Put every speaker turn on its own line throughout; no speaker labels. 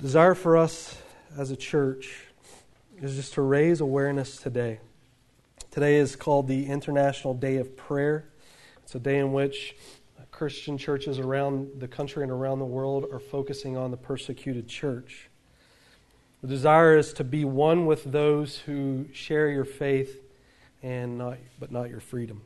desire for us as a church is just to raise awareness today. Today is called the International Day of Prayer. It's a day in which Christian churches around the country and around the world are focusing on the persecuted church. The desire is to be one with those who share your faith and not, but not your freedom.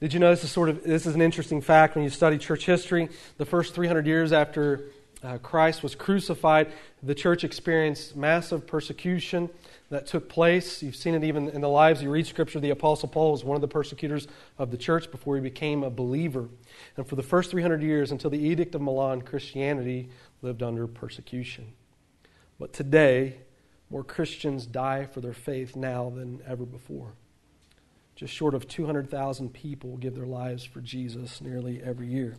Did you know this is sort of this is an interesting fact when you study church history? The first 300 years after uh, Christ was crucified, the church experienced massive persecution that took place. You've seen it even in the lives. You read Scripture, the Apostle Paul was one of the persecutors of the church before he became a believer. And for the first 300 years, until the Edict of Milan, Christianity lived under persecution. But today, more Christians die for their faith now than ever before. Just short of 200,000 people give their lives for Jesus nearly every year.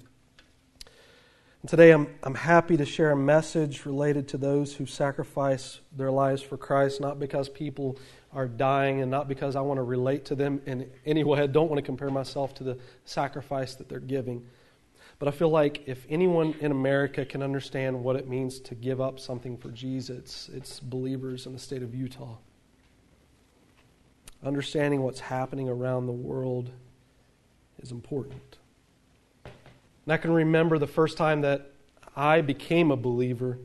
And today I'm, I'm happy to share a message related to those who sacrifice their lives for Christ, not because people are dying and not because I want to relate to them in any way. I don't want to compare myself to the sacrifice that they're giving. But I feel like if anyone in America can understand what it means to give up something for Jesus, it's, it's believers in the state of Utah. Understanding what's happening around the world is important. And I can remember the first time that I became a believer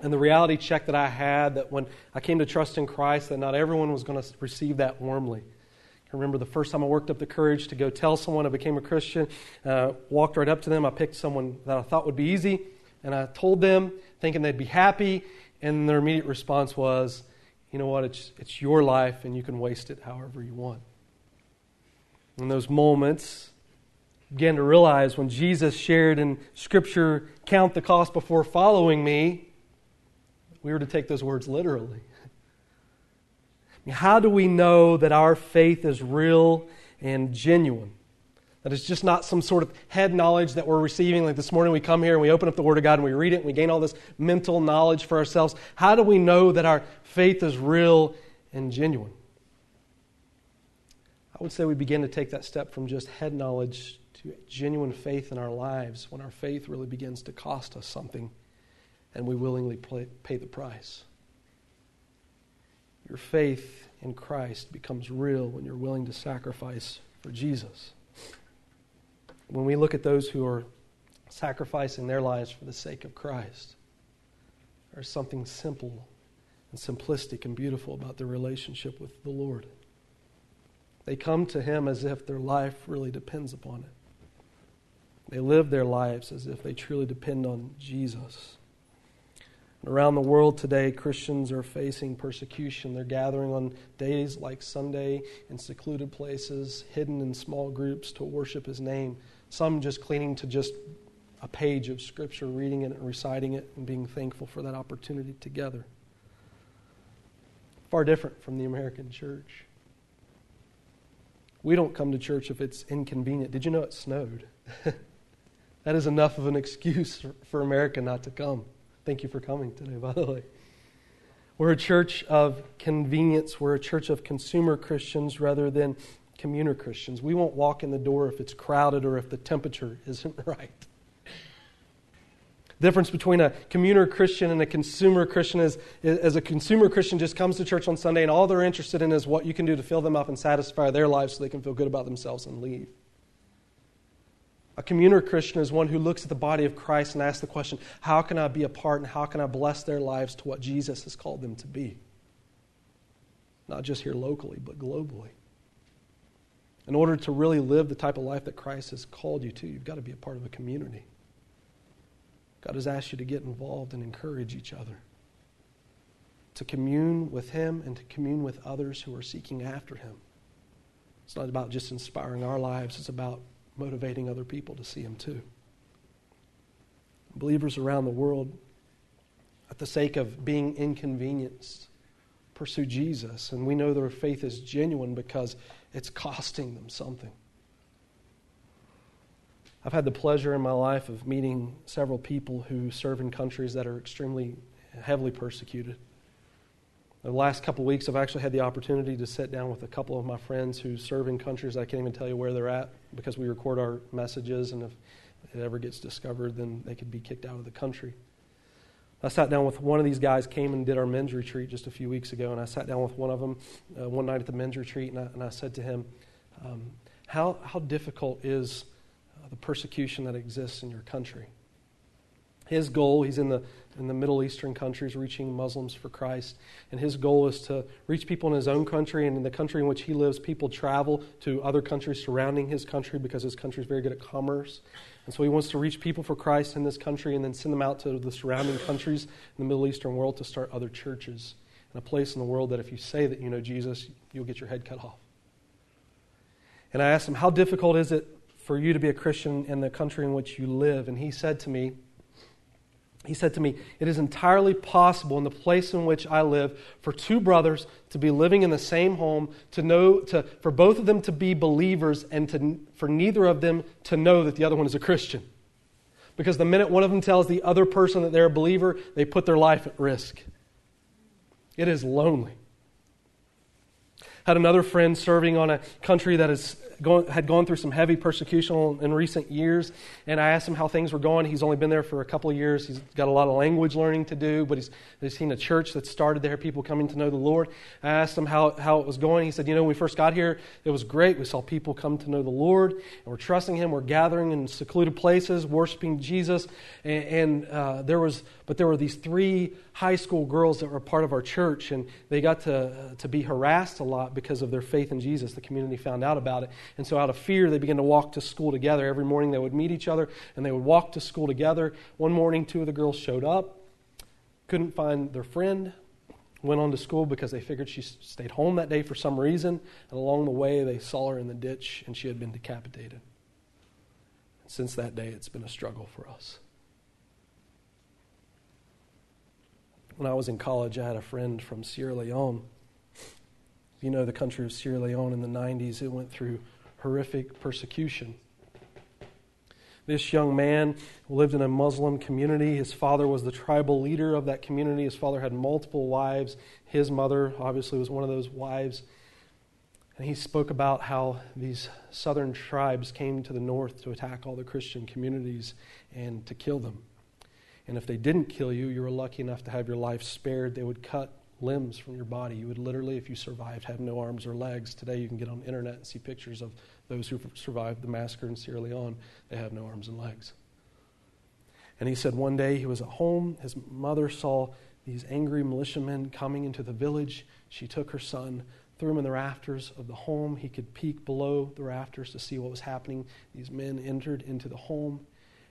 and the reality check that I had that when I came to trust in Christ, that not everyone was going to receive that warmly. I remember the first time I worked up the courage to go tell someone I became a Christian, uh, walked right up to them. I picked someone that I thought would be easy, and I told them, thinking they'd be happy, and their immediate response was, you know what, it's, it's your life, and you can waste it however you want. In those moments, began to realize when Jesus shared in Scripture, count the cost before following me, we were to take those words literally. How do we know that our faith is real and genuine? That it's just not some sort of head knowledge that we're receiving. Like this morning, we come here and we open up the Word of God and we read it and we gain all this mental knowledge for ourselves. How do we know that our faith is real and genuine? I would say we begin to take that step from just head knowledge to genuine faith in our lives when our faith really begins to cost us something and we willingly pay the price. Your faith in Christ becomes real when you're willing to sacrifice for Jesus. When we look at those who are sacrificing their lives for the sake of Christ, there's something simple and simplistic and beautiful about their relationship with the Lord. They come to Him as if their life really depends upon it. They live their lives as if they truly depend on Jesus. Around the world today, Christians are facing persecution. They're gathering on days like Sunday in secluded places, hidden in small groups to worship His name. Some just clinging to just a page of Scripture, reading it and reciting it, and being thankful for that opportunity together. Far different from the American church. We don't come to church if it's inconvenient. Did you know it snowed? That is enough of an excuse for America not to come. Thank you for coming today, by the way. We're a church of convenience. We're a church of consumer Christians rather than communer Christians. We won't walk in the door if it's crowded or if the temperature isn't right. The difference between a communer Christian and a consumer Christian is, as a consumer Christian just comes to church on Sunday and all they're interested in is what you can do to fill them up and satisfy their lives so they can feel good about themselves and leave. A communer Christian is one who looks at the body of Christ and asks the question, how can I be a part and how can I bless their lives to what Jesus has called them to be? Not just here locally, but globally. In order to really live the type of life that Christ has called you to, you've got to be a part of a community. God has asked you to get involved and encourage each other, to commune with Him and to commune with others who are seeking after Him. It's not about just inspiring our lives, it's about motivating other people to see Him too. Believers around the world, at the sake of being inconvenienced, pursue Jesus. And we know their faith is genuine because it's costing them something. I've had the pleasure in my life of meeting several people who serve in countries that are extremely heavily persecuted. The last couple weeks, I've actually had the opportunity to sit down with a couple of my friends who serve in countries I can't even tell you where they're at because we record our messages, and if it ever gets discovered, then they could be kicked out of the country. I sat down with one of these guys, came and did our men's retreat just a few weeks ago, and I sat down with one of them uh, one night at the men's retreat, and I, and I said to him, um, how, how difficult is uh, the persecution that exists in your country? His goal, he's in the, in the Middle Eastern countries reaching Muslims for Christ. And his goal is to reach people in his own country and in the country in which he lives. People travel to other countries surrounding his country because his country is very good at commerce. And so he wants to reach people for Christ in this country and then send them out to the surrounding countries in the Middle Eastern world to start other churches in a place in the world that if you say that you know Jesus, you'll get your head cut off. And I asked him, How difficult is it for you to be a Christian in the country in which you live? And he said to me, he said to me, It is entirely possible in the place in which I live for two brothers to be living in the same home, to know, to, for both of them to be believers, and to, for neither of them to know that the other one is a Christian. Because the minute one of them tells the other person that they're a believer, they put their life at risk. It is lonely. Had another friend serving on a country that is had gone through some heavy persecution in recent years, and I asked him how things were going. He's only been there for a couple of years. He's got a lot of language learning to do, but he's, he's seen a church that started there, people coming to know the Lord. I asked him how, how it was going. He said, You know, when we first got here, it was great. We saw people come to know the Lord, and we're trusting Him. We're gathering in secluded places, worshiping Jesus, and, and uh, there was, but there were these three high school girls that were part of our church, and they got to, uh, to be harassed a lot because of their faith in Jesus. The community found out about it. And so, out of fear, they began to walk to school together. Every morning, they would meet each other and they would walk to school together. One morning, two of the girls showed up, couldn't find their friend, went on to school because they figured she stayed home that day for some reason. And along the way, they saw her in the ditch and she had been decapitated. Since that day, it's been a struggle for us. When I was in college, I had a friend from Sierra Leone. You know, the country of Sierra Leone in the 90s, it went through horrific persecution. This young man lived in a Muslim community. His father was the tribal leader of that community. His father had multiple wives. His mother, obviously, was one of those wives. And he spoke about how these southern tribes came to the north to attack all the Christian communities and to kill them. And if they didn't kill you, you were lucky enough to have your life spared. They would cut limbs from your body. You would literally, if you survived, have no arms or legs. Today, you can get on the internet and see pictures of those who survived the massacre in Sierra Leone. They have no arms and legs. And he said one day he was at home. His mother saw these angry militiamen coming into the village. She took her son, threw him in the rafters of the home. He could peek below the rafters to see what was happening. These men entered into the home,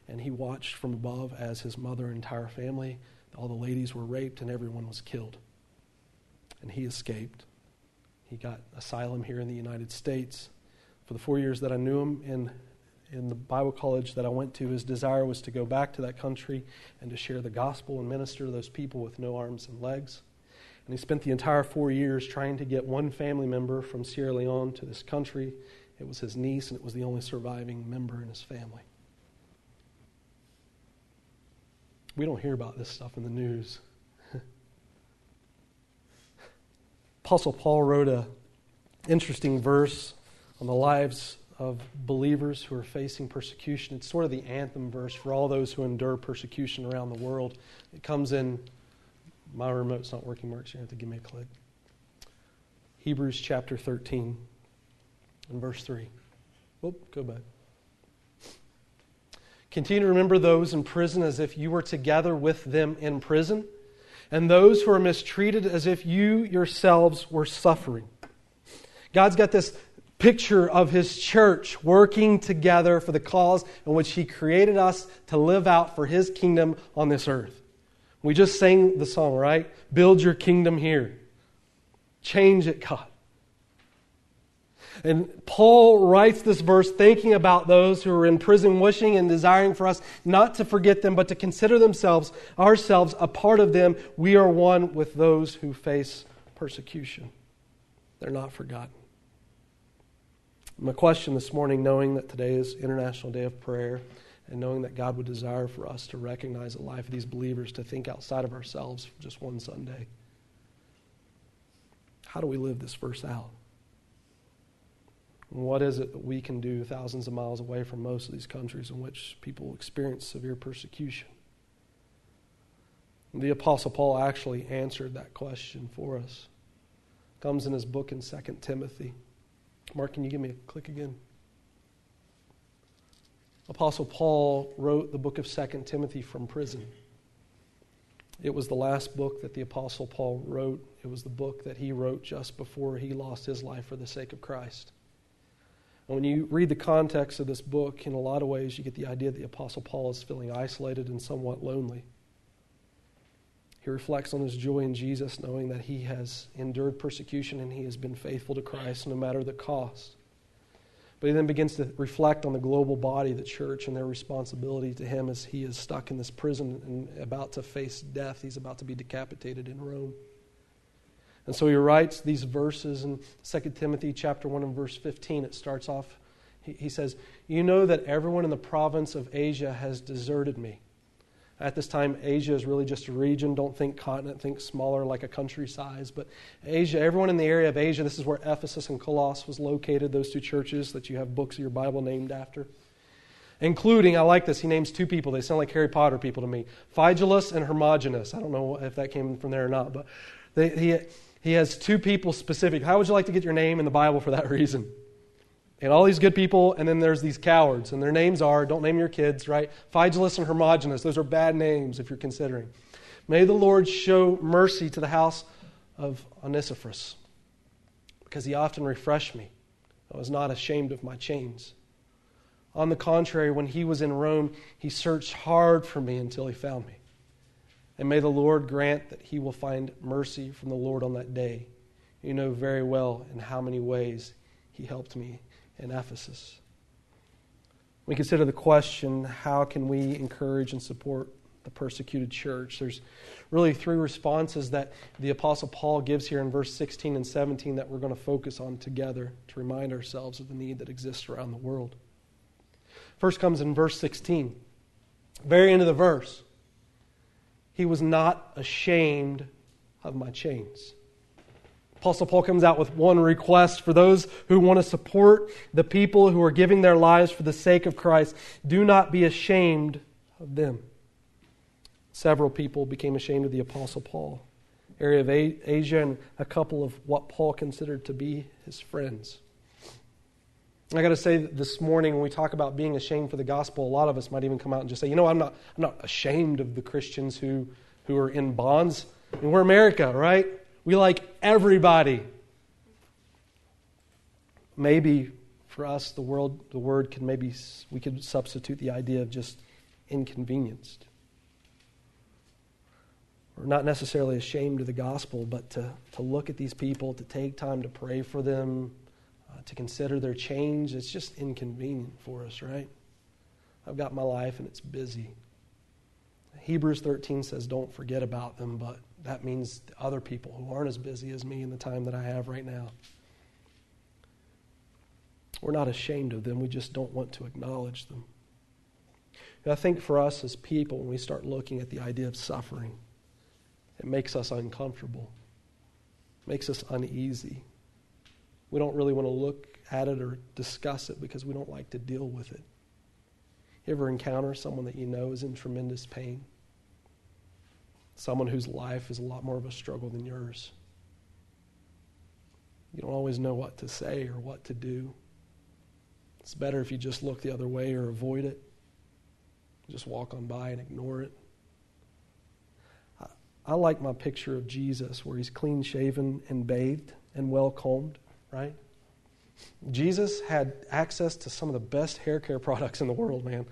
and he watched from above as his mother and entire family, all the ladies were raped, and everyone was killed and he escaped. He got asylum here in the United States. For the four years that I knew him in, in the Bible college that I went to, his desire was to go back to that country and to share the gospel and minister to those people with no arms and legs. And he spent the entire four years trying to get one family member from Sierra Leone to this country. It was his niece, and it was the only surviving member in his family. We don't hear about this stuff in the news. Apostle Paul wrote a interesting verse on the lives of believers who are facing persecution. It's sort of the anthem verse for all those who endure persecution around the world. It comes in my remote's not working, Mark, so you have to give me a click. Hebrews chapter 13 and verse 3. Oh, go back. Continue to remember those in prison as if you were together with them in prison and those who are mistreated as if you yourselves were suffering. God's got this picture of his church working together for the cause in which he created us to live out for his kingdom on this earth. We just sang the song, right? Build your kingdom here. Change it, God. And Paul writes this verse thinking about those who are in prison, wishing and desiring for us not to forget them, but to consider themselves, ourselves, a part of them. We are one with those who face persecution. They're not forgotten. My question this morning, knowing that today is International Day of Prayer, and knowing that God would desire for us to recognize the life of these believers, to think outside of ourselves for just one Sunday. How do we live this verse out? What is it that we can do thousands of miles away from most of these countries in which people experience severe persecution? The Apostle Paul actually answered that question for us. Comes in his book in 2 Timothy. Mark, can you give me a click again? Apostle Paul wrote the book of 2 Timothy from prison. It was the last book that the Apostle Paul wrote. It was the book that he wrote just before he lost his life for the sake of Christ. And when you read the context of this book, in a lot of ways, you get the idea that the Apostle Paul is feeling isolated and somewhat lonely. He reflects on his joy in Jesus, knowing that he has endured persecution and he has been faithful to Christ no matter the cost. But he then begins to reflect on the global body, the church, and their responsibility to him as he is stuck in this prison and about to face death. He's about to be decapitated in Rome. And so he writes these verses in 2 Timothy chapter 1 and verse 15. It starts off, he, says, You know that everyone in the province of Asia has deserted me. At this time, Asia is really just a region. Don't think continent, think smaller like a country size. But Asia, everyone in the area of Asia, this is where Ephesus and Colossus was located, those two churches that you have books of your Bible named after. Including, I like this, he names two people. They sound like Harry Potter people to me Phygelus and Hermogenes. I don't know if that came from there or not, but they, he, he has two people specific. How would you like to get your name in the Bible for that reason? And all these good people, and then there's these cowards, and their names are, don't name your kids, right? Phygelus and Hermogenes. Those are bad names if you're considering. May the Lord show mercy to the house of Onesiphorus, because he often refreshed me. I was not ashamed of my chains. On the contrary, when he was in Rome, he searched hard for me until he found me. And may the Lord grant that he will find mercy from the Lord on that day. You know very well in how many ways he helped me in Ephesus. We consider the question how can we encourage and support the persecuted church? There's really three responses that the Apostle Paul gives here in verse 16 and 17 that we're going to focus on together to remind ourselves of the need that exists around the world. First comes in verse 16, very end of the verse. He was not ashamed of my chains. Apostle Paul comes out with one request for those who want to support the people who are giving their lives for the sake of Christ. Do not be ashamed of them. Several people became ashamed of the Apostle Paul, area of Asia, and a couple of what Paul considered to be his friends. I got to say this morning when we talk about being ashamed for the gospel, a lot of us might even come out and just say, you know, I'm not, I'm not ashamed of the Christians who, who are in bonds. Mean, we're America, right? We like everybody. Maybe for us, the, world, the word can maybe, we could substitute the idea of just inconvenienced. We're not necessarily ashamed of the gospel, but to, to look at these people, to take time to pray for them, to consider their change, it's just inconvenient for us, right? I've got my life and it's busy. Hebrews 13 says, don't forget about them, but that means other people who aren't as busy as me in the time that I have right now. We're not ashamed of them, we just don't want to acknowledge them. And I think for us as people, when we start looking at the idea of suffering, it makes us uncomfortable, makes us uneasy. We don't really want to look at it or discuss it because we don't like to deal with it. You ever encounter someone that you know is in tremendous pain? someone whose life is a lot more of a struggle than yours. You don't always know what to say or what to do. It's better if you just look the other way or avoid it. Just walk on by and ignore it. I, I like my picture of Jesus where he's clean shaven and bathed and well combed, right? Jesus had access to some of the best hair care products in the world, man.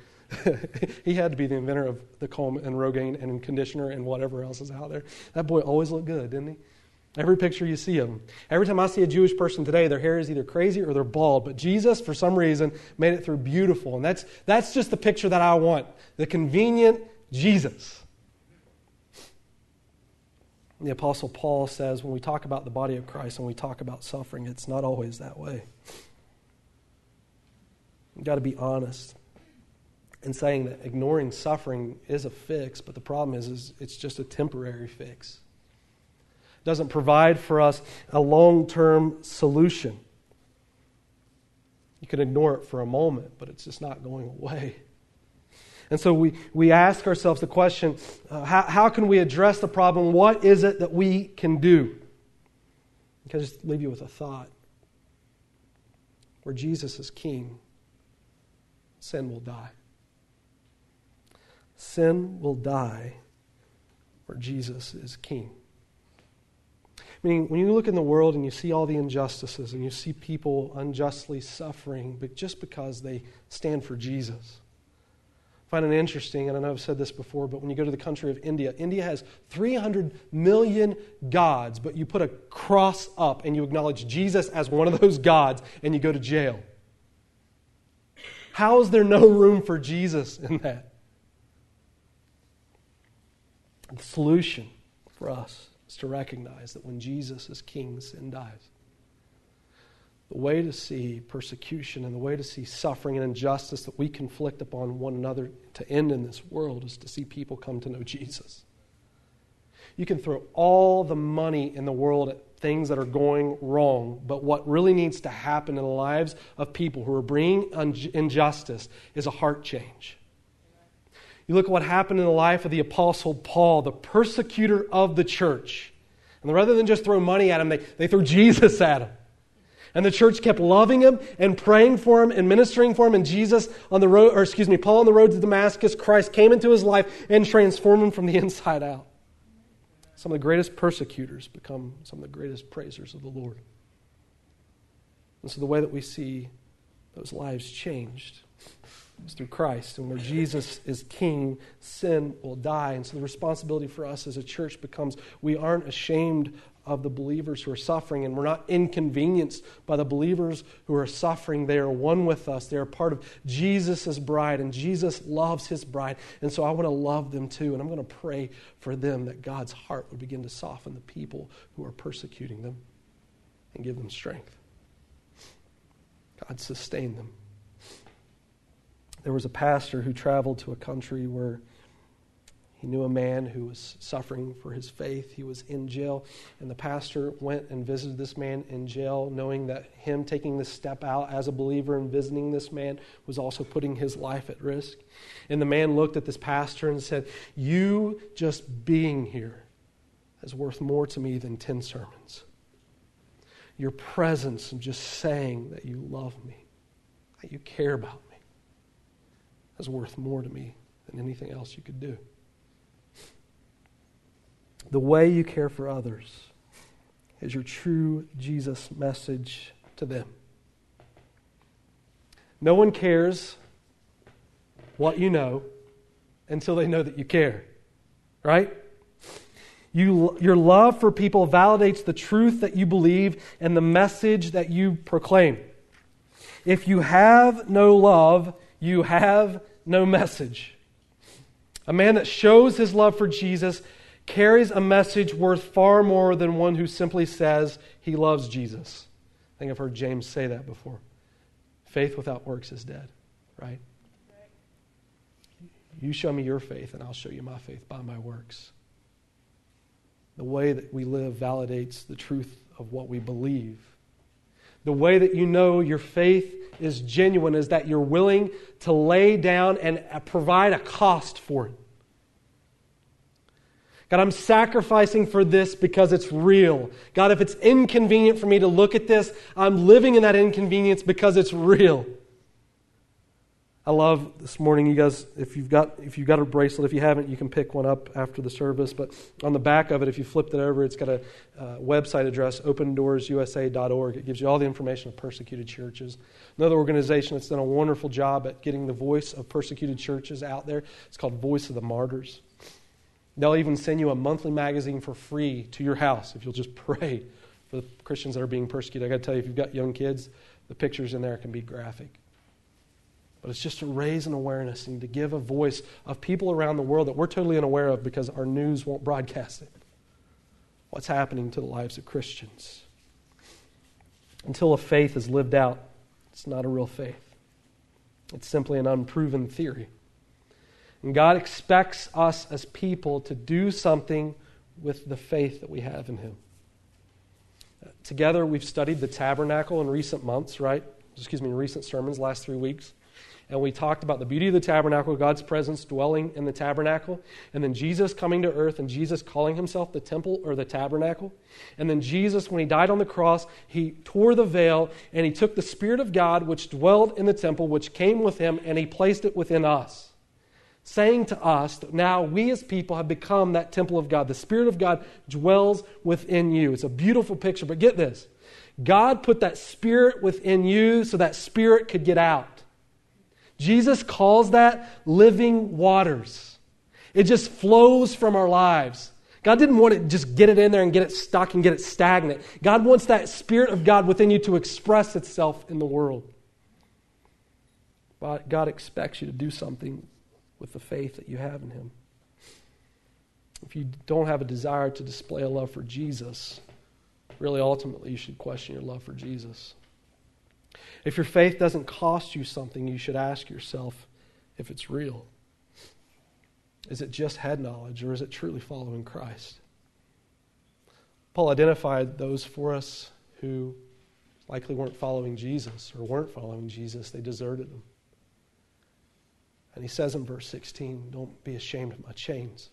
he had to be the inventor of the comb and Rogaine and conditioner and whatever else is out there. That boy always looked good, didn't he? Every picture you see of him. Every time I see a Jewish person today, their hair is either crazy or they're bald. But Jesus, for some reason, made it through beautiful. And that's, that's just the picture that I want the convenient Jesus. The Apostle Paul says when we talk about the body of Christ and we talk about suffering, it's not always that way. You've got to be honest in saying that ignoring suffering is a fix, but the problem is, is it's just a temporary fix. It doesn't provide for us a long term solution. You can ignore it for a moment, but it's just not going away. And so we, we ask ourselves the question uh, how, how can we address the problem? What is it that we can do? Can I just leave you with a thought? Where Jesus is king, sin will die. Sin will die where Jesus is king. Meaning, when you look in the world and you see all the injustices and you see people unjustly suffering, but just because they stand for Jesus. Find it interesting, and I know I've said this before, but when you go to the country of India, India has 300 million gods, but you put a cross up and you acknowledge Jesus as one of those gods, and you go to jail. How is there no room for Jesus in that? The solution for us is to recognize that when Jesus is king, sin dies. The way to see persecution and the way to see suffering and injustice that we conflict upon one another to end in this world is to see people come to know Jesus. You can throw all the money in the world at things that are going wrong, but what really needs to happen in the lives of people who are bringing injustice is a heart change. You look at what happened in the life of the Apostle Paul, the persecutor of the church. And rather than just throw money at him, they, they threw Jesus at him. And the church kept loving him and praying for him and ministering for him. And Jesus on the road, or excuse me, Paul on the road to Damascus, Christ came into his life and transformed him from the inside out. Some of the greatest persecutors become some of the greatest praisers of the Lord. And so the way that we see those lives changed is through Christ. And where Jesus is king, sin will die. And so the responsibility for us as a church becomes we aren't ashamed of the believers who are suffering, and we're not inconvenienced by the believers who are suffering. They are one with us. They are part of Jesus' bride, and Jesus loves his bride. And so I want to love them too, and I'm going to pray for them that God's heart would begin to soften the people who are persecuting them and give them strength. God sustain them. There was a pastor who traveled to a country where he knew a man who was suffering for his faith. He was in jail. And the pastor went and visited this man in jail, knowing that him taking this step out as a believer and visiting this man was also putting his life at risk. And the man looked at this pastor and said, You just being here is worth more to me than 10 sermons. Your presence and just saying that you love me, that you care about me, is worth more to me than anything else you could do the way you care for others is your true Jesus message to them. No one cares what you know until they know that you care, right? You, your love for people validates the truth that you believe and the message that you proclaim. If you have no love, you have no message. A man that shows his love for Jesus carries a message worth far more than one who simply says he loves Jesus. I think I've heard James say that before. Faith without works is dead, right? You show me your faith, and I'll show you my faith by my works. The way that we live validates the truth of what we believe. The way that you know your faith is genuine is that you're willing to lay down and provide a cost for it. God, I'm sacrificing for this because it's real. God, if it's inconvenient for me to look at this, I'm living in that inconvenience because it's real. I love this morning, you guys, if you've got if you've got a bracelet, if you haven't, you can pick one up after the service. But on the back of it, if you flipped it over, it's got a uh, website address, opendoorsusa.org. It gives you all the information of persecuted churches. Another organization that's done a wonderful job at getting the voice of persecuted churches out there. It's called Voice of the Martyrs. They'll even send you a monthly magazine for free to your house if you'll just pray for the Christians that are being persecuted. I got to tell you, if you've got young kids, the pictures in there can be graphic. But it's just to raise an awareness and to give a voice of people around the world that we're totally unaware of because our news won't broadcast it. What's happening to the lives of Christians? Until a faith is lived out, it's not a real faith. It's simply an unproven theory. And God expects us as people to do something with the faith that we have in Him. Together, we've studied the tabernacle in recent months, right? Excuse me, in recent sermons, last three weeks. and we talked about the beauty of the tabernacle, God's presence dwelling in the tabernacle, and then Jesus coming to earth and Jesus calling himself the temple or the tabernacle. And then Jesus, when he died on the cross, he tore the veil and he took the Spirit of God, which dwelled in the temple, which came with him, and he placed it within us. Saying to us that now we as people have become that temple of God. The Spirit of God dwells within you. It's a beautiful picture, but get this God put that Spirit within you so that Spirit could get out. Jesus calls that living waters. It just flows from our lives. God didn't want to just get it in there and get it stuck and get it stagnant. God wants that Spirit of God within you to express itself in the world. But God expects you to do something with the faith that you have in Him. If you don't have a desire to display a love for Jesus, really ultimately you should question your love for Jesus. If your faith doesn't cost you something, you should ask yourself if it's real. Is it just head knowledge or is it truly following Christ? Paul identified those for us who likely weren't following Jesus or weren't following Jesus, they deserted him. And he says in verse 16, Don't be ashamed of my chains.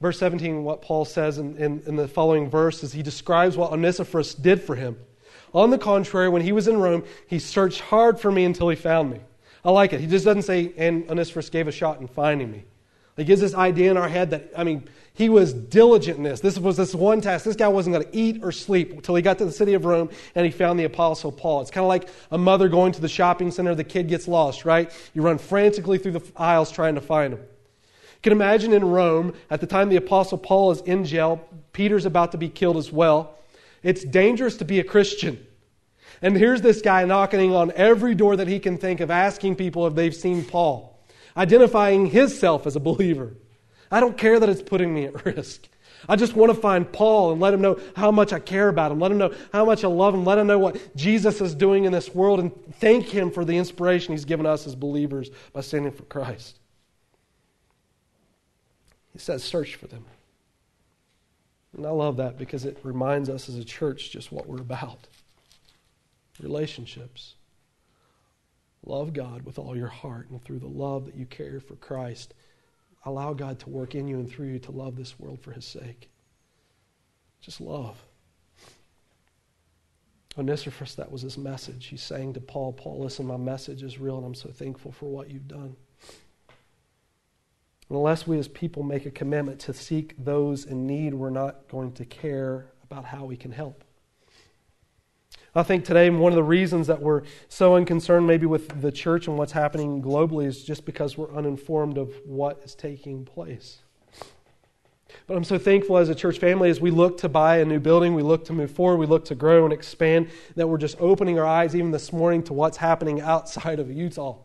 Verse 17, what Paul says in, in, in the following verse is he describes what Onesiphorus did for him. On the contrary, when he was in Rome, he searched hard for me until he found me. I like it. He just doesn't say, and Onesiphorus gave a shot in finding me. He gives this idea in our head that, I mean, he was diligent in this. This was this one task. This guy wasn't going to eat or sleep until he got to the city of Rome and he found the Apostle Paul. It's kind of like a mother going to the shopping center, the kid gets lost, right? You run frantically through the aisles trying to find him. You can imagine in Rome, at the time the Apostle Paul is in jail, Peter's about to be killed as well. It's dangerous to be a Christian. And here's this guy knocking on every door that he can think of, asking people if they've seen Paul, identifying himself as a believer. I don't care that it's putting me at risk. I just want to find Paul and let him know how much I care about him, let him know how much I love him, let him know what Jesus is doing in this world, and thank him for the inspiration he's given us as believers by standing for Christ. He says, search for them. And I love that because it reminds us as a church just what we're about relationships. Love God with all your heart, and through the love that you carry for Christ, allow God to work in you and through you to love this world for His sake. Just love. Onesiphorus, that was his message. He's saying to Paul, Paul, listen, my message is real, and I'm so thankful for what you've done. Unless we as people make a commitment to seek those in need, we're not going to care about how we can help. I think today one of the reasons that we're so unconcerned maybe with the church and what's happening globally is just because we're uninformed of what is taking place. But I'm so thankful as a church family as we look to buy a new building, we look to move forward, we look to grow and expand, that we're just opening our eyes even this morning to what's happening outside of Utah.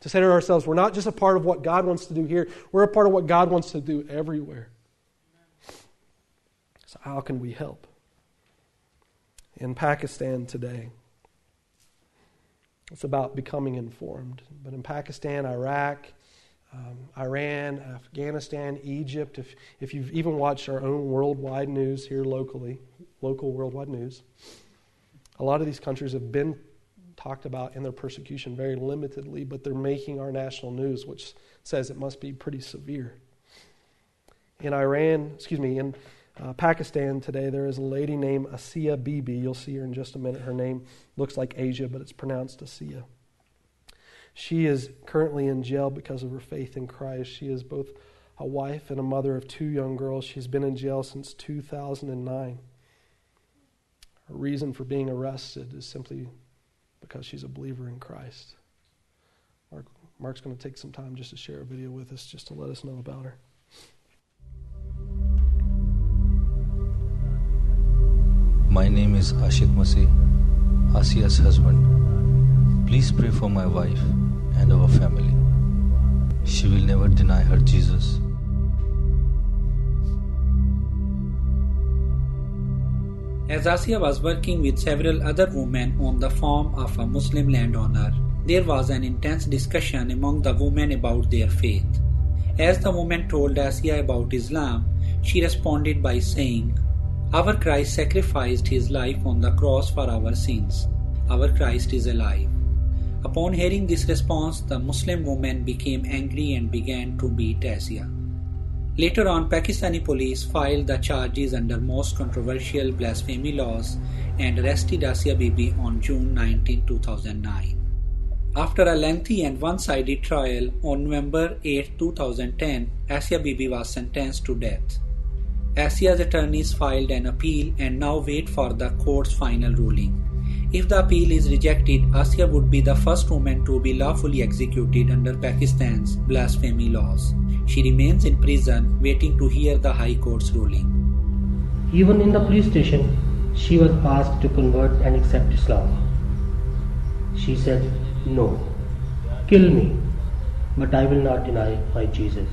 To say to ourselves, we're not just a part of what God wants to do here, we're a part of what God wants to do everywhere. So, how can we help? In Pakistan today. It's about becoming informed. But in Pakistan, Iraq, um, Iran, Afghanistan, Egypt, if, if you've even watched our own worldwide news here locally, local worldwide news, a lot of these countries have been talked about in their persecution very limitedly, but they're making our national news, which says it must be pretty severe. In Iran, excuse me, in uh, Pakistan today, there is a lady named Asia Bibi. You'll see her in just a minute. Her name looks like Asia, but it's pronounced Asia. She is currently in jail because of her faith in Christ. She is both a wife and a mother of two young girls. She's been in jail since 2009. Her reason for being arrested is simply because she's a believer in Christ. Mark, Mark's going to take some time just to share a video with us, just to let us know about her.
My name is Ashik Masih, Asia's husband. Please pray for my wife and our family. She will never deny her Jesus.
As Asia was working with several other women on the farm of a Muslim landowner, there was an intense discussion among the women about their faith. As the woman told Asia about Islam, she responded by saying, our Christ sacrificed his life on the cross for our sins. Our Christ is alive. Upon hearing this response, the Muslim woman became angry and began to beat Asia. Later on, Pakistani police filed the charges under most controversial blasphemy laws and arrested Asia Bibi on June 19, 2009. After a lengthy and one-sided trial on November 8, 2010, Asia Bibi was sentenced to death. Asia's attorneys filed an appeal and now wait for the court's final ruling. If the appeal is rejected, Asia would be the first woman to be lawfully executed under Pakistan's blasphemy laws. She remains in prison waiting to hear the High Court's ruling.
Even in the police station, she was asked to convert and accept Islam. She said, No, kill me, but I will not deny my Jesus.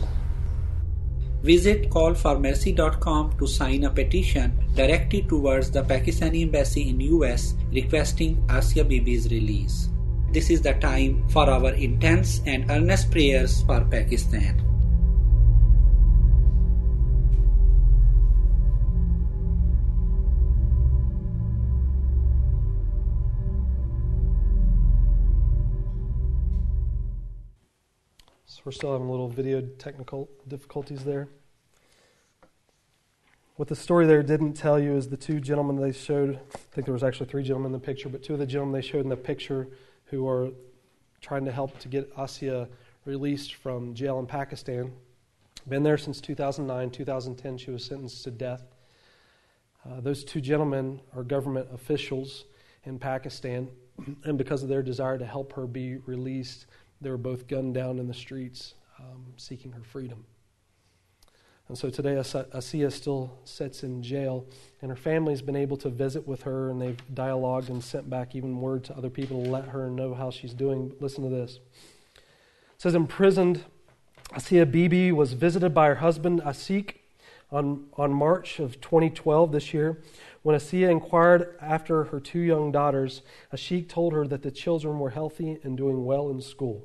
Visit callformercy.com to sign a petition directed towards the Pakistani embassy in US requesting Asia Bibi's release. This is the time for our intense and earnest prayers for Pakistan.
We're still having a little video technical difficulties there. What the story there didn't tell you is the two gentlemen they showed. I think there was actually three gentlemen in the picture, but two of the gentlemen they showed in the picture who are trying to help to get Asia released from jail in Pakistan. Been there since 2009. 2010, she was sentenced to death. Uh, those two gentlemen are government officials in Pakistan, and because of their desire to help her be released, they were both gunned down in the streets um, seeking her freedom. And so today, Asia still sits in jail, and her family's been able to visit with her, and they've dialogued and sent back even word to other people to let her know how she's doing. Listen to this. It says, Imprisoned, Asia Bibi was visited by her husband, Asik, on, on March of 2012, this year. When Asia inquired after her two young daughters, Asik told her that the children were healthy and doing well in school.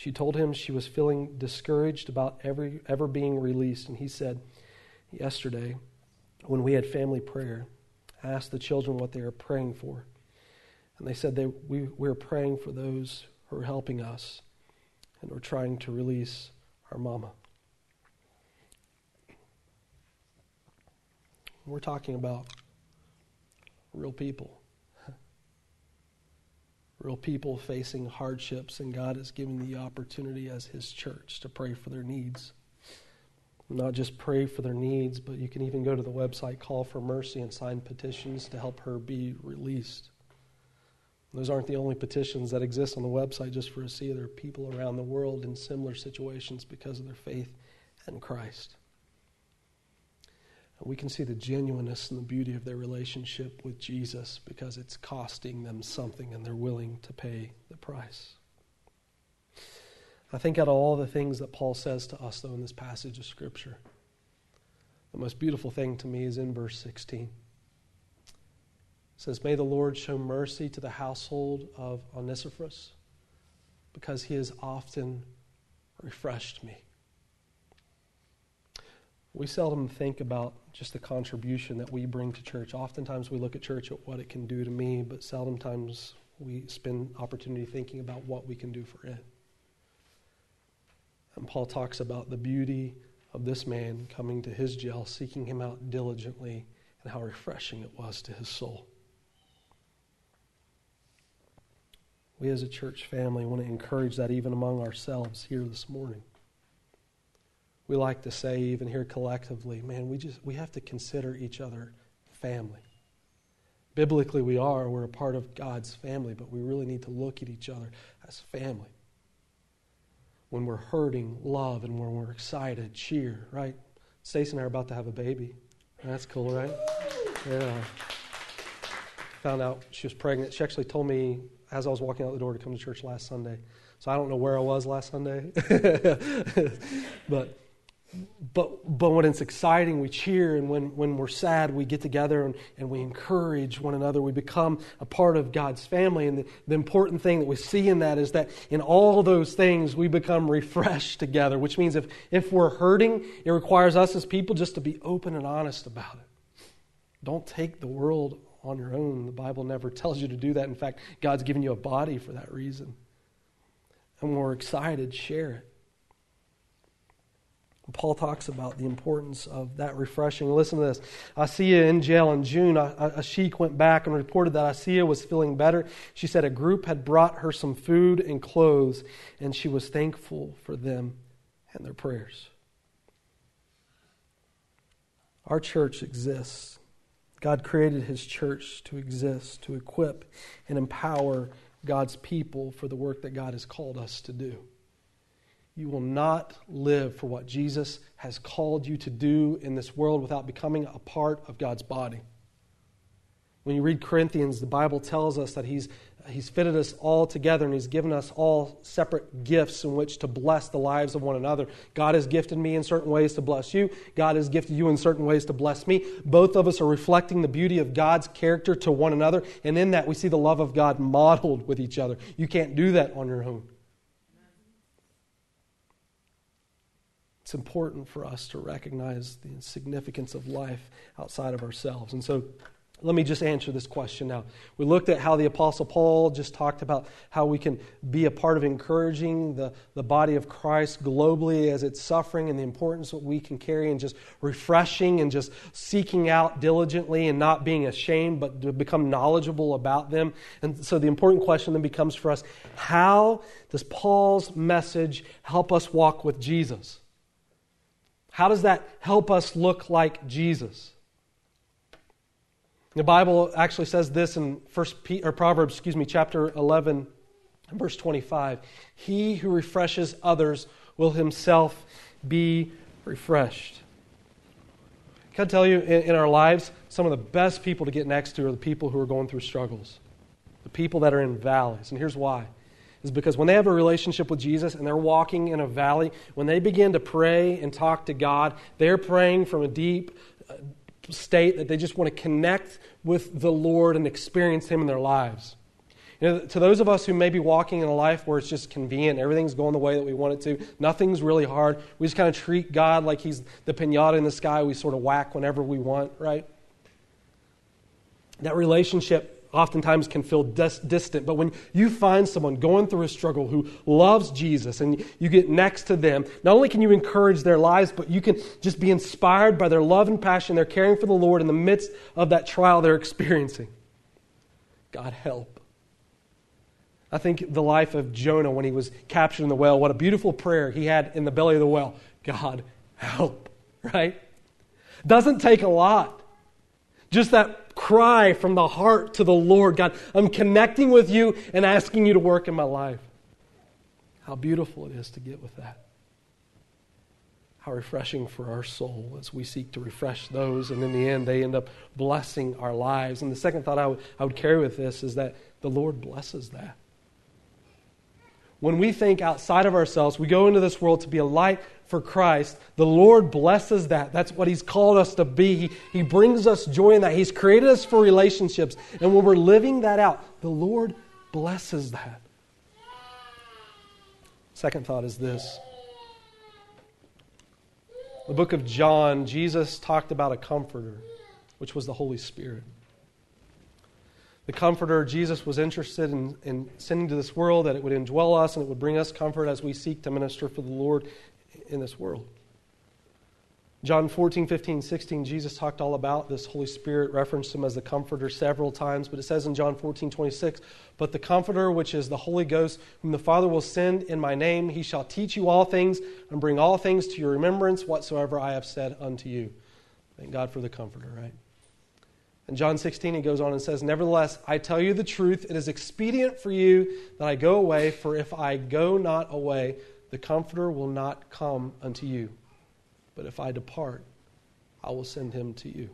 She told him she was feeling discouraged about every, ever being released. And he said, Yesterday, when we had family prayer, I asked the children what they were praying for. And they said they, we, we are praying for those who are helping us and we're trying to release our mama. We're talking about real people real people facing hardships, and God has given the opportunity as His church to pray for their needs. Not just pray for their needs, but you can even go to the website Call for Mercy and sign petitions to help her be released. Those aren't the only petitions that exist on the website just for Asia. There are people around the world in similar situations because of their faith in Christ. We can see the genuineness and the beauty of their relationship with Jesus because it's costing them something and they're willing to pay the price. I think out of all the things that Paul says to us, though, in this passage of Scripture, the most beautiful thing to me is in verse 16. It says, May the Lord show mercy to the household of Onesiphorus, because he has often refreshed me. We seldom think about just the contribution that we bring to church. Oftentimes we look at church at what it can do to me, but seldom times we spend opportunity thinking about what we can do for it. And Paul talks about the beauty of this man coming to his jail, seeking him out diligently, and how refreshing it was to his soul. We as a church family want to encourage that even among ourselves here this morning we like to say, even here collectively, man, we just we have to consider each other family. Biblically, we are. We're a part of God's family, but we really need to look at each other as family. When we're hurting, love, and when we're excited, cheer, right? Stacy and I are about to have a baby. That's cool, right? Yeah. Found out she was pregnant. She actually told me as I was walking out the door to come to church last Sunday. So I don't know where I was last Sunday. but but, but when it's exciting, we cheer, and when, when we're sad, we get together and, and we encourage one another. We become a part of God's family. And the, the important thing that we see in that is that in all those things, we become refreshed together, which means if, if we're hurting, it requires us as people just to be open and honest about it. Don't take the world on your own. The Bible never tells you to do that. In fact, God's given you a body for that reason. And when we're excited, share it. Paul talks about the importance of that refreshing. Listen to this. Asia in jail in June, a, Ashik went back and reported that Asia was feeling better. She said a group had brought her some food and clothes, and she was thankful for them and their prayers. Our church exists. God created his church to exist, to equip and empower God's people for the work that God has called us to do. You will not live for what Jesus has called you to do in this world without becoming a part of God's body. When you read Corinthians, the Bible tells us that He's, he's fitted us all together and He's given us all separate gifts in which to bless the lives of one another. God has gifted me in certain ways to bless you, God has gifted you in certain ways to bless me. Both of us are reflecting the beauty of God's character to one another, and in that we see the love of God modeled with each other. You can't do that on your own. It's important for us to recognize the significance of life outside of ourselves. And so let me just answer this question now. We looked at how the Apostle Paul just talked about how we can be a part of encouraging the, the body of Christ globally as it's suffering and the importance that we can carry and just refreshing and just seeking out diligently and not being ashamed, but to become knowledgeable about them. And so the important question then becomes for us how does Paul's message help us walk with Jesus? How does that help us look like Jesus? The Bible actually says this in First P, or Proverbs, excuse me, chapter 11, verse 25. He who refreshes others will himself be refreshed. Can I tell you, in, in our lives, some of the best people to get next to are the people who are going through struggles, the people that are in valleys. And here's why is because when they have a relationship with Jesus and they're walking in a valley, when they begin to pray and talk to God, they're praying from a deep uh, state that they just want to connect with the Lord and experience Him in their lives. You know, to those of us who may be walking in a life where it's just convenient, everything's going the way that we want it to, nothing's really hard, we just kind of treat God like He's the pinata in the sky we sort of whack whenever we want, right? That relationship oftentimes can feel dis- distant. But when you find someone going through a struggle who loves Jesus and you get next to them, not only can you encourage their lives, but you can just be inspired by their love and passion. They're caring for the Lord in the midst of that trial they're experiencing. God help. I think the life of Jonah when he was captured in the well, what a beautiful prayer he had in the belly of the well. God help, right? Doesn't take a lot. Just that cry from the heart to the Lord God, I'm connecting with you and asking you to work in my life. How beautiful it is to get with that. How refreshing for our soul as we seek to refresh those, and in the end, they end up blessing our lives. And the second thought I would, I would carry with this is that the Lord blesses that. When we think outside of ourselves, we go into this world to be a light for Christ, the Lord blesses that. That's what He's called us to be. He, he brings us joy in that. He's created us for relationships. And when we're living that out, the Lord blesses that. Second thought is this. The book of John, Jesus talked about a comforter, which was the Holy Spirit. The comforter Jesus was interested in, in sending to this world, that it would indwell us and it would bring us comfort as we seek to minister for the Lord in this world. John 14, 15, 16, Jesus talked all about this Holy Spirit, referenced him as the Comforter several times, but it says in John 14, 26, But the Comforter, which is the Holy Ghost, whom the Father will send in my name, he shall teach you all things and bring all things to your remembrance whatsoever I have said unto you. Thank God for the Comforter, right? In John 16, he goes on and says, Nevertheless, I tell you the truth, it is expedient for you that I go away, for if I go not away, the Comforter will not come unto you. But if I depart, I will send him to you.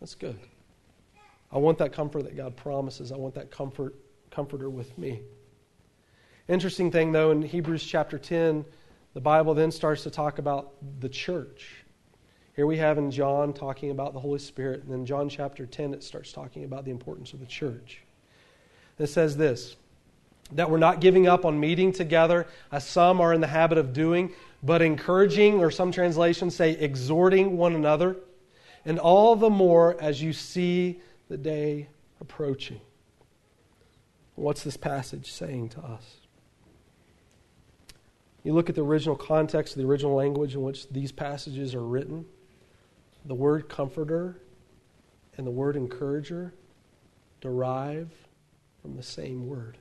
That's good. I want that comfort that God promises. I want that comfort, comforter with me. Interesting thing, though, in Hebrews chapter 10, the Bible then starts to talk about the church. Here we have in John talking about the Holy Spirit, and then John chapter 10, it starts talking about the importance of the church. It says this that we're not giving up on meeting together, as some are in the habit of doing, but encouraging, or some translations say exhorting one another, and all the more as you see the day approaching. What's this passage saying to us? You look at the original context, the original language in which these passages are written, the word comforter and the word encourager derive from the same word.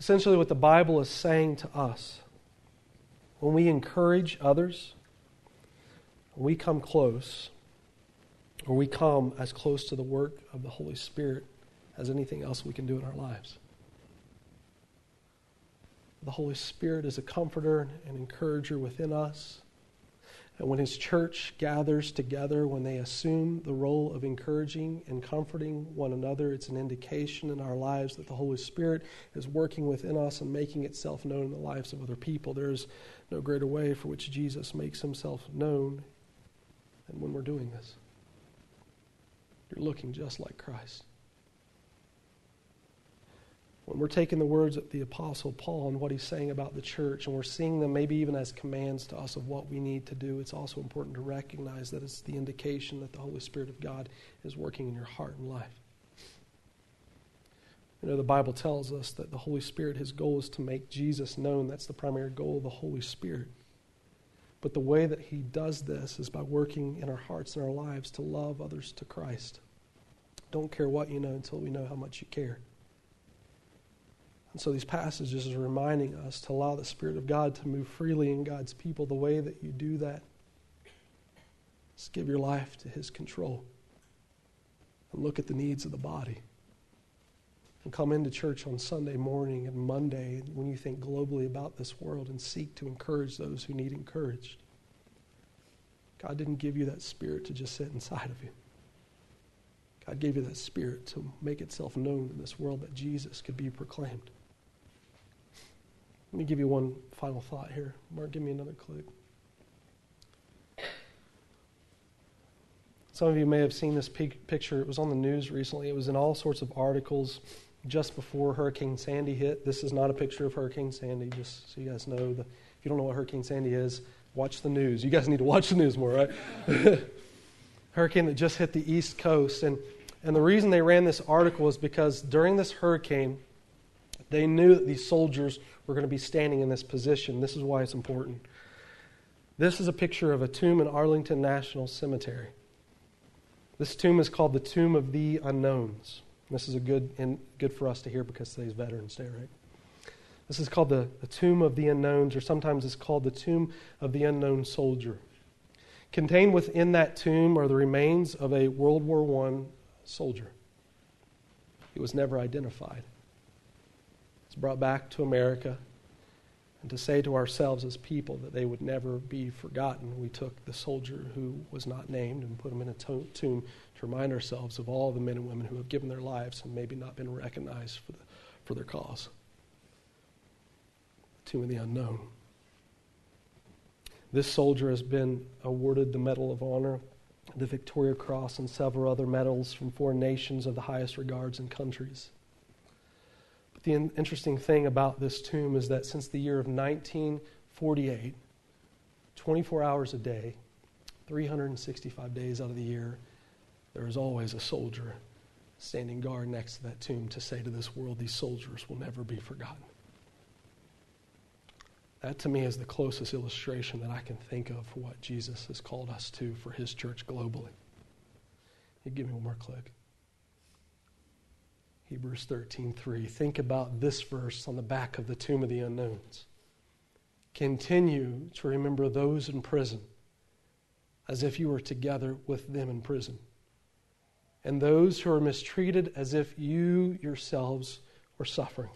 Essentially, what the Bible is saying to us when we encourage others, we come close, or we come as close to the work of the Holy Spirit as anything else we can do in our lives. The Holy Spirit is a comforter and encourager within us. And when His church gathers together, when they assume the role of encouraging and comforting one another, it's an indication in our lives that the Holy Spirit is working within us and making itself known in the lives of other people. There's no greater way for which Jesus makes Himself known than when we're doing this. You're looking just like Christ when we're taking the words of the Apostle Paul and what he's saying about the church, and we're seeing them maybe even as commands to us of what we need to do, it's also important to recognize that it's the indication that the Holy Spirit of God is working in your heart and life. You know, the Bible tells us that the Holy Spirit, his goal is to make Jesus known. That's the primary goal of the Holy Spirit. But the way that he does this is by working in our hearts and our lives to love others to Christ. Don't care what you know until we know how much you care. And so these passages are reminding us to allow the Spirit of God to move freely in God's people. The way that you do that is give your life to His control and look at the needs of the body. And come into church on Sunday morning and Monday when you think globally about this world and seek to encourage those who need encouraged. God didn't give you that spirit to just sit inside of you. God gave you that spirit to make itself known in this world that Jesus could be proclaimed. Let me give you one final thought here. Mark, give me another click. Some of you may have seen this picture. It was on the news recently. It was in all sorts of articles just before Hurricane Sandy hit. This is not a picture of Hurricane Sandy, just so you guys know. The, if you don't know what Hurricane Sandy is, watch the news. You guys need to watch the news more, right? hurricane that just hit the East Coast. And, and the reason they ran this article is because during this hurricane, they knew that these soldiers were going to be standing in this position. This is why it's important. This is a picture of a tomb in Arlington National Cemetery. This tomb is called the Tomb of the Unknowns. This is a good and good for us to hear because today's Veterans Day, right? This is called the, the Tomb of the Unknowns, or sometimes it's called the Tomb of the Unknown Soldier. Contained within that tomb are the remains of a World War I soldier. He was never identified brought back to America, and to say to ourselves as people that they would never be forgotten, we took the soldier who was not named and put him in a tomb to remind ourselves of all the men and women who have given their lives and maybe not been recognized for, the, for their cause. The tomb of the unknown. This soldier has been awarded the Medal of Honor, the Victoria Cross, and several other medals from foreign nations of the highest regards and countries. The interesting thing about this tomb is that since the year of 1948, 24 hours a day, 365 days out of the year, there is always a soldier standing guard next to that tomb to say to this world, these soldiers will never be forgotten. That to me is the closest illustration that I can think of for what Jesus has called us to for his church globally. You give me one more click. Hebrews 13:3. Think about this verse on the back of the tomb of the unknowns. Continue to remember those in prison as if you were together with them in prison. And those who are mistreated as if you yourselves were suffering.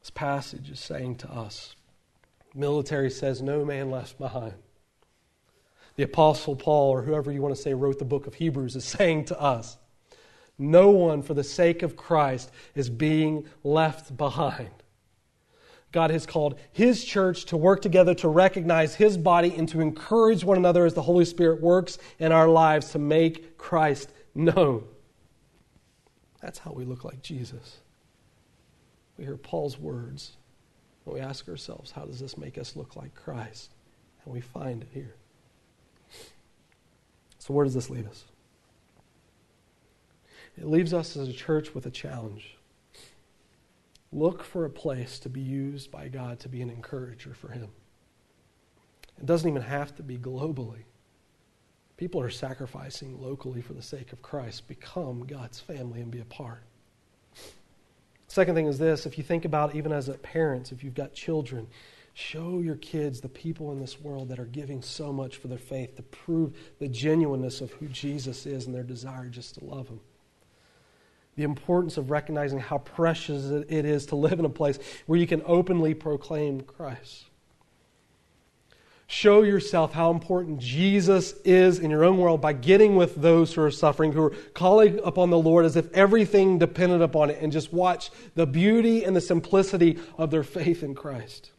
This passage is saying to us military says, No man left behind. The Apostle Paul, or whoever you want to say wrote the book of Hebrews, is saying to us, no one, for the sake of Christ, is being left behind. God has called His church to work together to recognize His body and to encourage one another as the Holy Spirit works in our lives to make Christ known. That's how we look like Jesus. We hear Paul's words and we ask ourselves, how does this make us look like Christ? And we find it here. So, where does this leave us? It leaves us as a church with a challenge. Look for a place to be used by God to be an encourager for Him. It doesn't even have to be globally. People are sacrificing locally for the sake of Christ. Become God's family and be a part. Second thing is this if you think about even as parents, if you've got children, show your kids the people in this world that are giving so much for their faith to prove the genuineness of who Jesus is and their desire just to love Him. The importance of recognizing how precious it is to live in a place where you can openly proclaim Christ. Show yourself how important Jesus is in your own world by getting with those who are suffering, who are calling upon the Lord as if everything depended upon it, and just watch the beauty and the simplicity of their faith in Christ.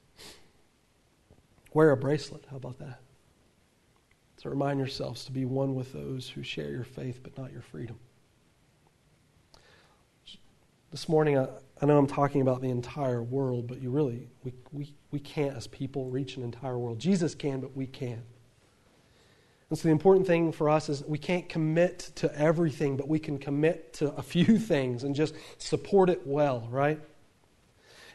Wear a bracelet. How about that? To remind yourselves to be one with those who share your faith but not your freedom. This morning, I, I know I'm talking about the entire world, but you really, we, we, we can't as people reach an entire world. Jesus can, but we can't. And so the important thing for us is we can't commit to everything, but we can commit to a few things and just support it well, right?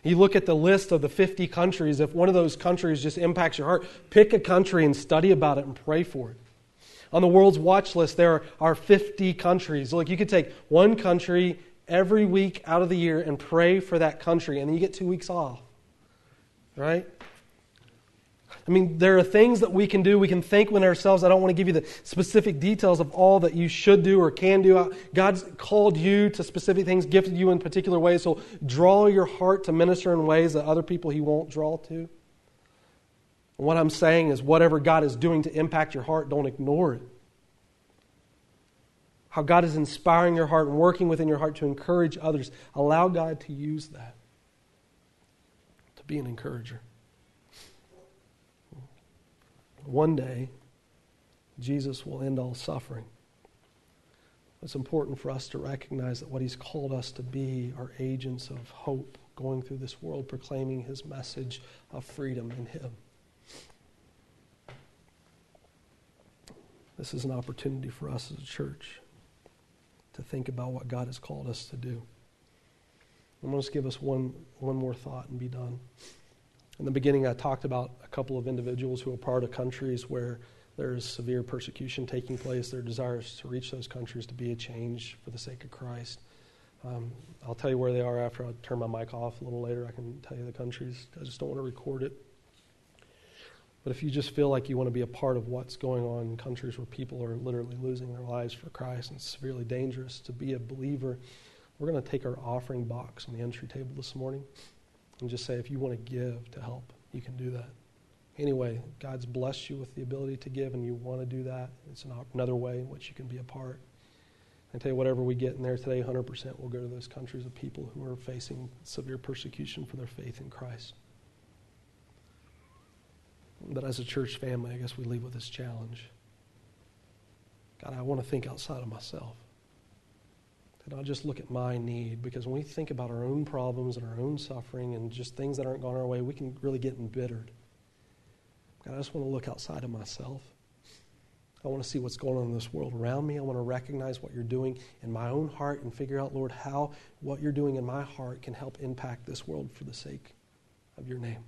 You look at the list of the 50 countries, if one of those countries just impacts your heart, pick a country and study about it and pray for it. On the world's watch list, there are 50 countries. Like you could take one country every week out of the year and pray for that country, and then you get two weeks off. Right? I mean, there are things that we can do. We can think within ourselves. I don't want to give you the specific details of all that you should do or can do. God's called you to specific things, gifted you in particular ways. So draw your heart to minister in ways that other people He won't draw to. what I'm saying is, whatever God is doing to impact your heart, don't ignore it how God is inspiring your heart and working within your heart to encourage others. Allow God to use that to be an encourager. One day, Jesus will end all suffering. It's important for us to recognize that what He's called us to be are agents of hope going through this world, proclaiming His message of freedom in Him. This is an opportunity for us as a church to think about what God has called us to do. I'm going to just give us one, one more thought and be done. In the beginning, I talked about a couple of individuals who are part of countries where there is severe persecution taking place. Their desires to reach those countries to be a change for the sake of Christ. Um, I'll tell you where they are after I turn my mic off a little later. I can tell you the countries. I just don't want to record it. But if you just feel like you want to be a part of what's going on in countries where people are literally losing their lives for Christ and it's severely dangerous to be a believer, we're going to take our offering box on the entry table this morning and just say, if you want to give to help, you can do that. Anyway, God's blessed you with the ability to give and you want to do that. It's another way in which you can be a part. I tell you, whatever we get in there today, 100% will go to those countries of people who are facing severe persecution for their faith in Christ. But as a church family, I guess we leave with this challenge. God, I want to think outside of myself. And I'll just look at my need because when we think about our own problems and our own suffering and just things that aren't going our way, we can really get embittered. God, I just want to look outside of myself. I want to see what's going on in this world around me. I want to recognize what you're doing in my own heart and figure out, Lord, how what you're doing in my heart can help impact this world for the sake of your name.